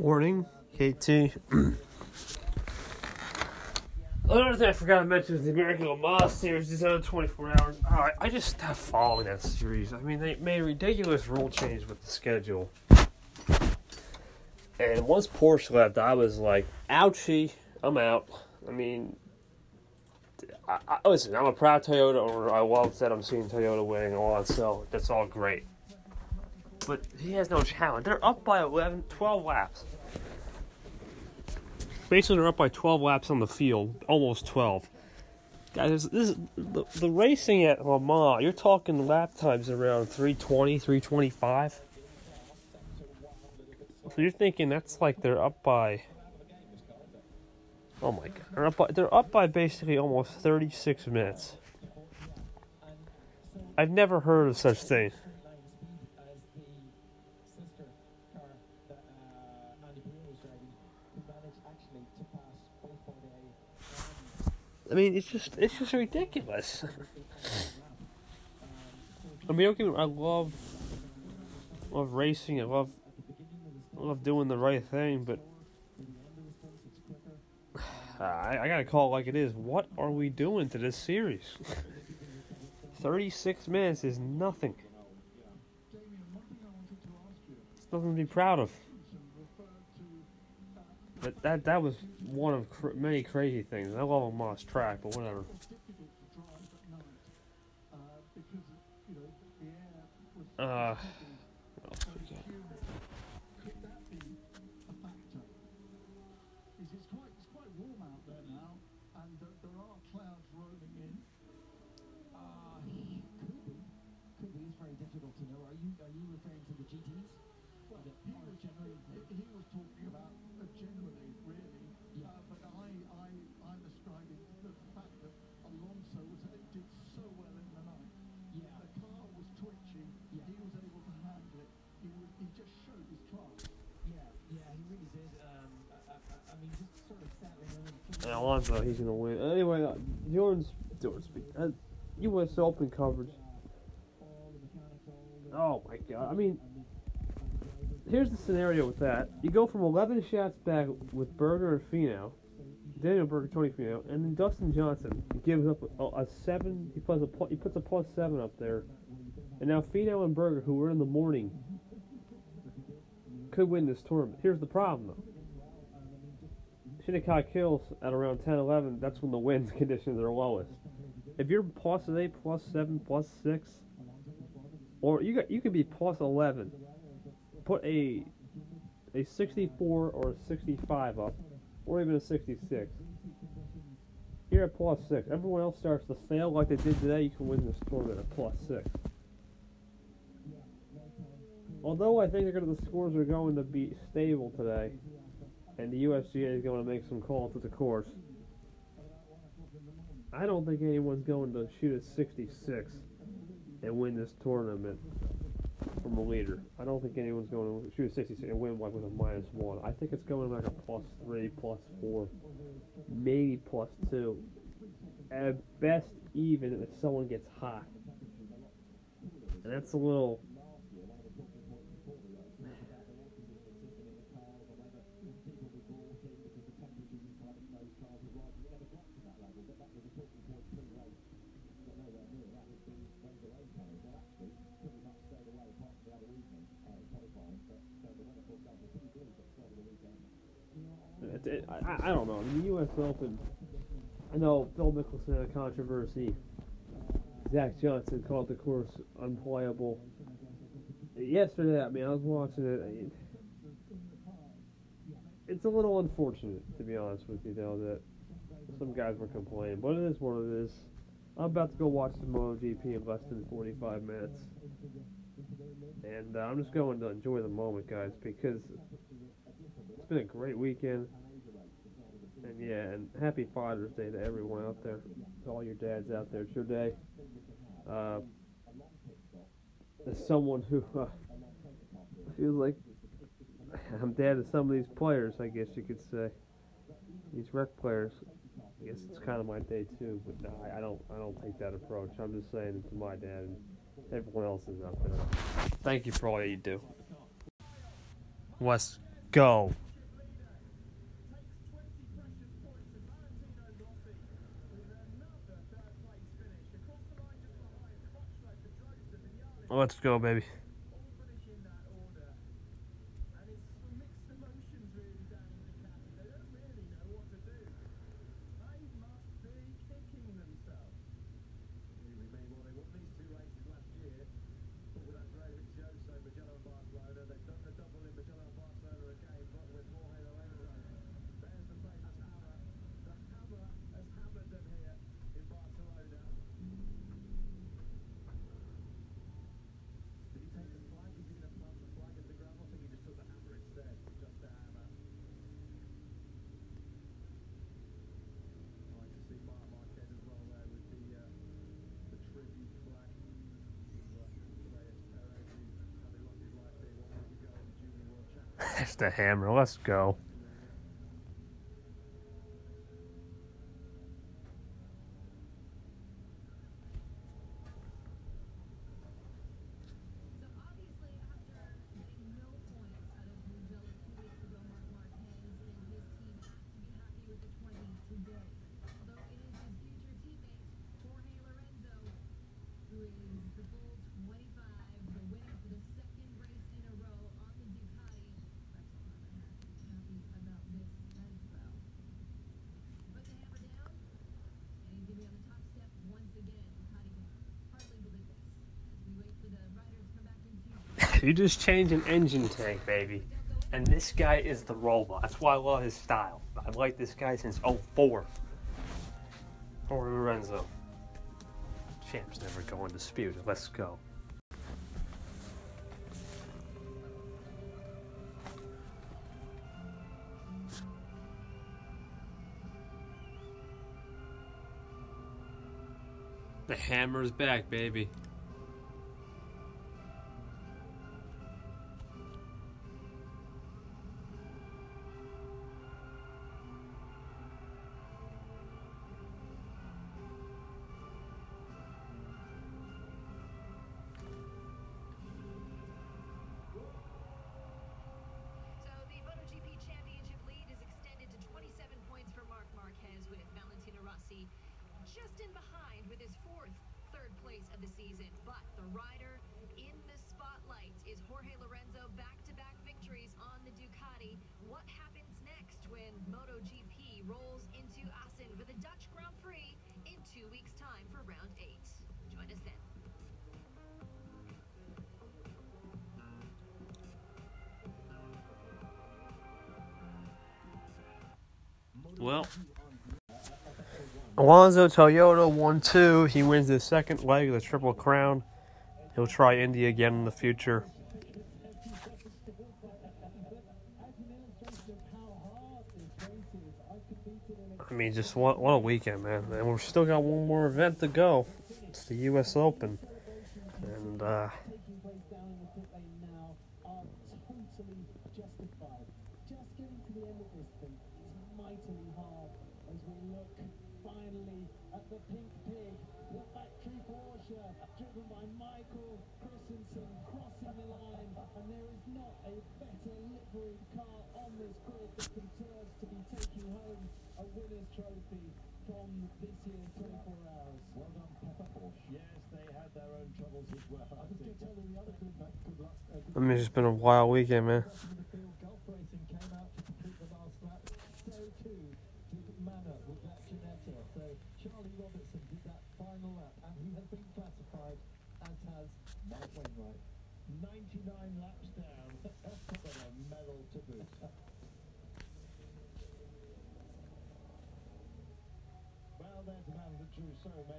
Morning, KT. Another thing I forgot to mention is the American Le series is on 24 hours. I just stopped following that series. I mean, they made a ridiculous rule change with the schedule. And once Porsche left, I was like, ouchie, I'm out. I mean, I, I, listen, I'm a proud Toyota owner. I love that I'm seeing Toyota winning all that, so that's all great. But he has no challenge. They're up by 11, 12 laps. Basically, they're up by 12 laps on the field, almost 12. Guys, this is, the, the racing at Le Mans, you're talking lap times around 320, 325. So you're thinking that's like they're up by. Oh my god, they're up by, they're up by basically almost 36 minutes. I've never heard of such thing. I mean, it's just it's just ridiculous. I mean, okay, I love love racing. I love I love doing the right thing, but I, I gotta call it like it is. What are we doing to this series? Thirty-six minutes is nothing. It's nothing to be proud of. But that that was one of cr- many crazy things. I love a Moss track, but whatever. Uh, what else we got? It's quite, it's quite warm out there now, and uh, there are clouds rolling in. Uh, could be. Could be. It's very difficult to know. Are you are you referring to the GTs? Well, he was, he, he was talking about uh, generally, really, Yeah. uh, but I, I, I'm ascribing to the fact that Alonso was, uh, did so well in the night. Yeah. The car was twitching. Yeah. He was able to handle it. He was, he just showed his class. Yeah, yeah, he really did. Um, I, I, I mean, just sort of settling in. And Alonso, he's gonna win. Anyway, uh, Jordan's Jordan speak. Uh, U.S. Open coverage. Oh my god! I mean, here's the scenario with that. You go from 11 shots back with Berger and Finau, Daniel Berger, Tony Finau, and then Dustin Johnson gives up a, a seven. He puts a he puts a plus seven up there, and now Finau and Berger, who were in the morning, could win this tournament. Here's the problem though. Shinnecock kills at around 10, 11. That's when the wind conditions are lowest. If you're eight, plus seven, plus six, or you got you could be plus 11. Put a a 64 or a 65 up, or even a 66. You're at plus six. Everyone else starts to fail like they did today. You can win this tournament at plus six. Although I think the scores are going to be stable today, and the USGA is going to make some calls to the course. I don't think anyone's going to shoot a 66 and win this tournament from a leader. I don't think anyone's going to shoot a 66 and win like with a minus one. I think it's going like a plus three, plus four, maybe plus two. At best, even if someone gets hot. And that's a little. It, it, I, I don't know. The U.S. Open. I know Phil Mickelson had a controversy. Zach Johnson called the course unplayable. Yesterday, I mean, I was watching it. I- It's a little unfortunate, to be honest with you, though, that some guys were complaining. But it is what it is. I'm about to go watch the MotoGP in less than 45 minutes. And uh, I'm just going to enjoy the moment, guys, because it's been a great weekend. And yeah, and happy Father's Day to everyone out there, to all your dads out there. It's your day. Uh, as someone who uh, feels like I'm dad to some of these players, I guess you could say, these rec players. I guess it's kind of my day too, but no, I, I don't. I don't take that approach. I'm just saying it to my dad and everyone else is out there. Thank you for all you do. Let's go. Let's go, baby. There's the hammer. Let's go. So obviously, after getting no points out of Mugello two weeks ago, Marc Marquez and his team have to be happy with the 20 today. Although it is his future teammate, Jorge Lorenzo, who is the full 25, the winner for the second race in a row on the Ducati. Rexel Harmon has to be happy about this as well. Put the hammer down, and he's going to be on the top step once again. Ducati can hardly believe this as we wait for the riders to come back into You just change an engine tank, baby. And this guy is the robot. That's why I love his style. I've liked this guy since 04. Or Lorenzo. Champs never go in dispute. Let's go. The hammer's back, baby. Season. But the rider in the spotlight is Jorge Lorenzo back-to-back victories on the Ducati. What happens next when MotoGP rolls into Assen for the Dutch Grand Prix in two weeks' time for round eight? Join us then. Well, Alonso Toyota won two. He wins the second leg of the Triple Crown. He'll try Indy again in the future. I mean, just what, what a weekend, man. And we've still got one more event to go. It's the U.S. Open. And, uh. Just getting to the end of this thing is mightily hard finally at the pink pig, the factory Porsche, driven by Michael Christensen, crossing the line, and there is not a better liveried car on this grid that deserves to be taking home a winner's trophy from this year's 24 hours. Well done, Pepper Porsche. Yes, they had their own troubles as well. I was going to tell you the other good, good luck. Uh, I mean, it's been a wild weekend, man. in the field, Gulf Racing came out to complete the last lap. So too did Manor with that Ginetta. So Charlie Robertson did that final lap, and he has been classified, as has Mike Wainwright. 99 laps down, but a medal to boot. Well, there's a man that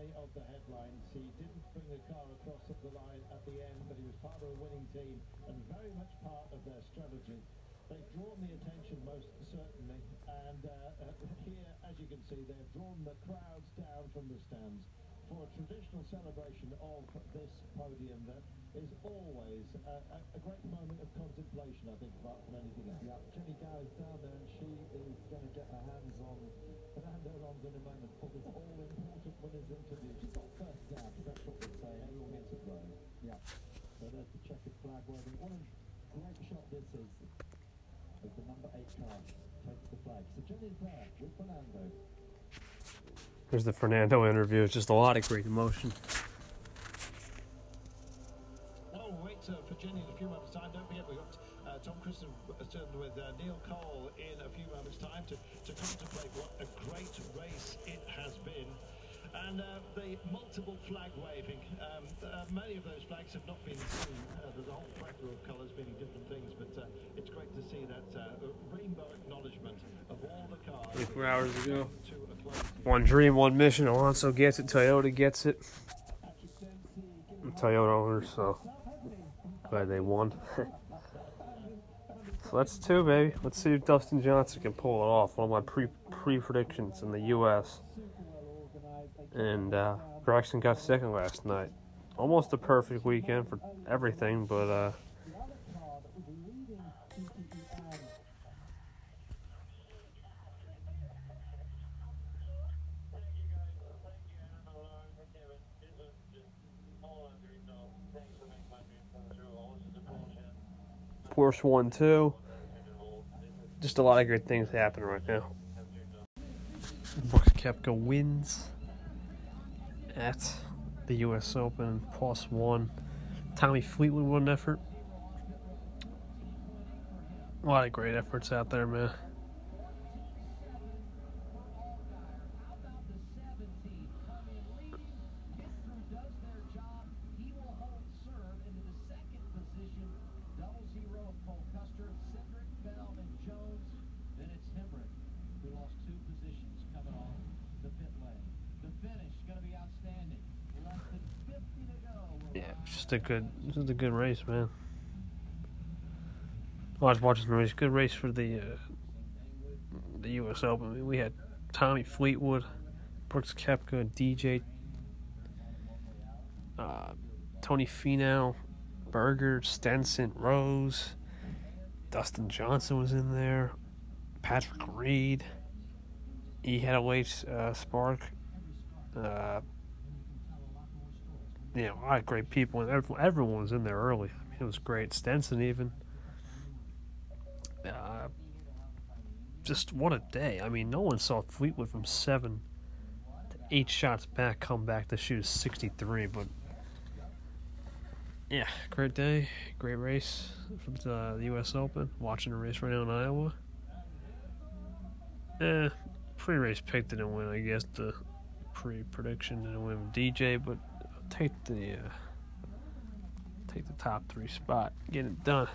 many of the headlines. He didn't bring the car across at the line at the end, but he was part of a winning team and very much part of their strategy. They've drawn the attention most certainly, and uh, uh, here, as you can see, they've drawn the crowds down from the stands for a traditional celebration of this podium that is always a, a, a great moment of contemplation, I think, apart from anything else. Yeah, Jenny Gow's down there, and she is going to get her hands on Fernando Alonso in a moment for this all-important winners interview. She's got first dab, that's what they say. Everyone gets it right. Yeah. So there's the checkered flag waving. What a great shot this is. As the number eight car takes the flag. So Jenny's there with Fernando. There's the Fernando interview. It's just a lot of great emotion. Now, we'll wait uh, for Jenny in a few moments' time. Don't forget, we've got uh, Tom Kristensen with uh, Neil Cole in a few moments' time to, to contemplate what a great race it has been. And uh, the multiple flag waving, um, uh, many of those flags have not been seen. Uh, there's a whole plethora of colours meaning different things, but uh, it's great to see that uh, rainbow acknowledgement of all the cars. 24 hours ago. To a close. One dream, one mission. Alonso gets it. Toyota gets it. I'm Toyota owner, so glad they won. so that's two, baby. Let's see if Dustin Johnson can pull it off. One of my pre pre predictions in the U.S. And uh, Braxton got second last night. Almost a perfect weekend for everything, but uh. Porsche 1 2. Just a lot of great things happening right now. Brooks Koepka wins at the U.S. Open. Plus one. Tommy Fleetwood won an effort. A lot of great efforts out there, man. does their job. He will hold serve into the second position. Double zero of Cole Custer, Cedric, Bell, and Jones. Then it's Hemric, who lost two positions coming off the pit lane. The finish going to be outstanding. Less than 50 to go. Yeah, it's just a good, just a good race, man. I was watching the race. Good race for the uh, the U.S. Open. I mean, we had Tommy Fleetwood, Brooks Koepka, DJ, uh, Tony Finau, Berger, Stenson, Rose, Dustin Johnson was in there, Patrick Reed. He had a uh, spark. Uh, you know, a lot of great people, and everyone, was in there early. I mean, it was great. Stenson even. Uh, just what a day! I mean, no one saw Fleetwood from seven to eight shots back come back to shoot a sixty-three. But yeah, great day, great race from the, U.S. Open. Watching the race right now in Iowa. Eh, pre-race pick didn't win. I guess the pre-prediction didn't win with DJ, but take the uh, take the top three spot, get it done.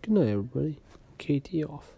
Good night, everybody. KT off.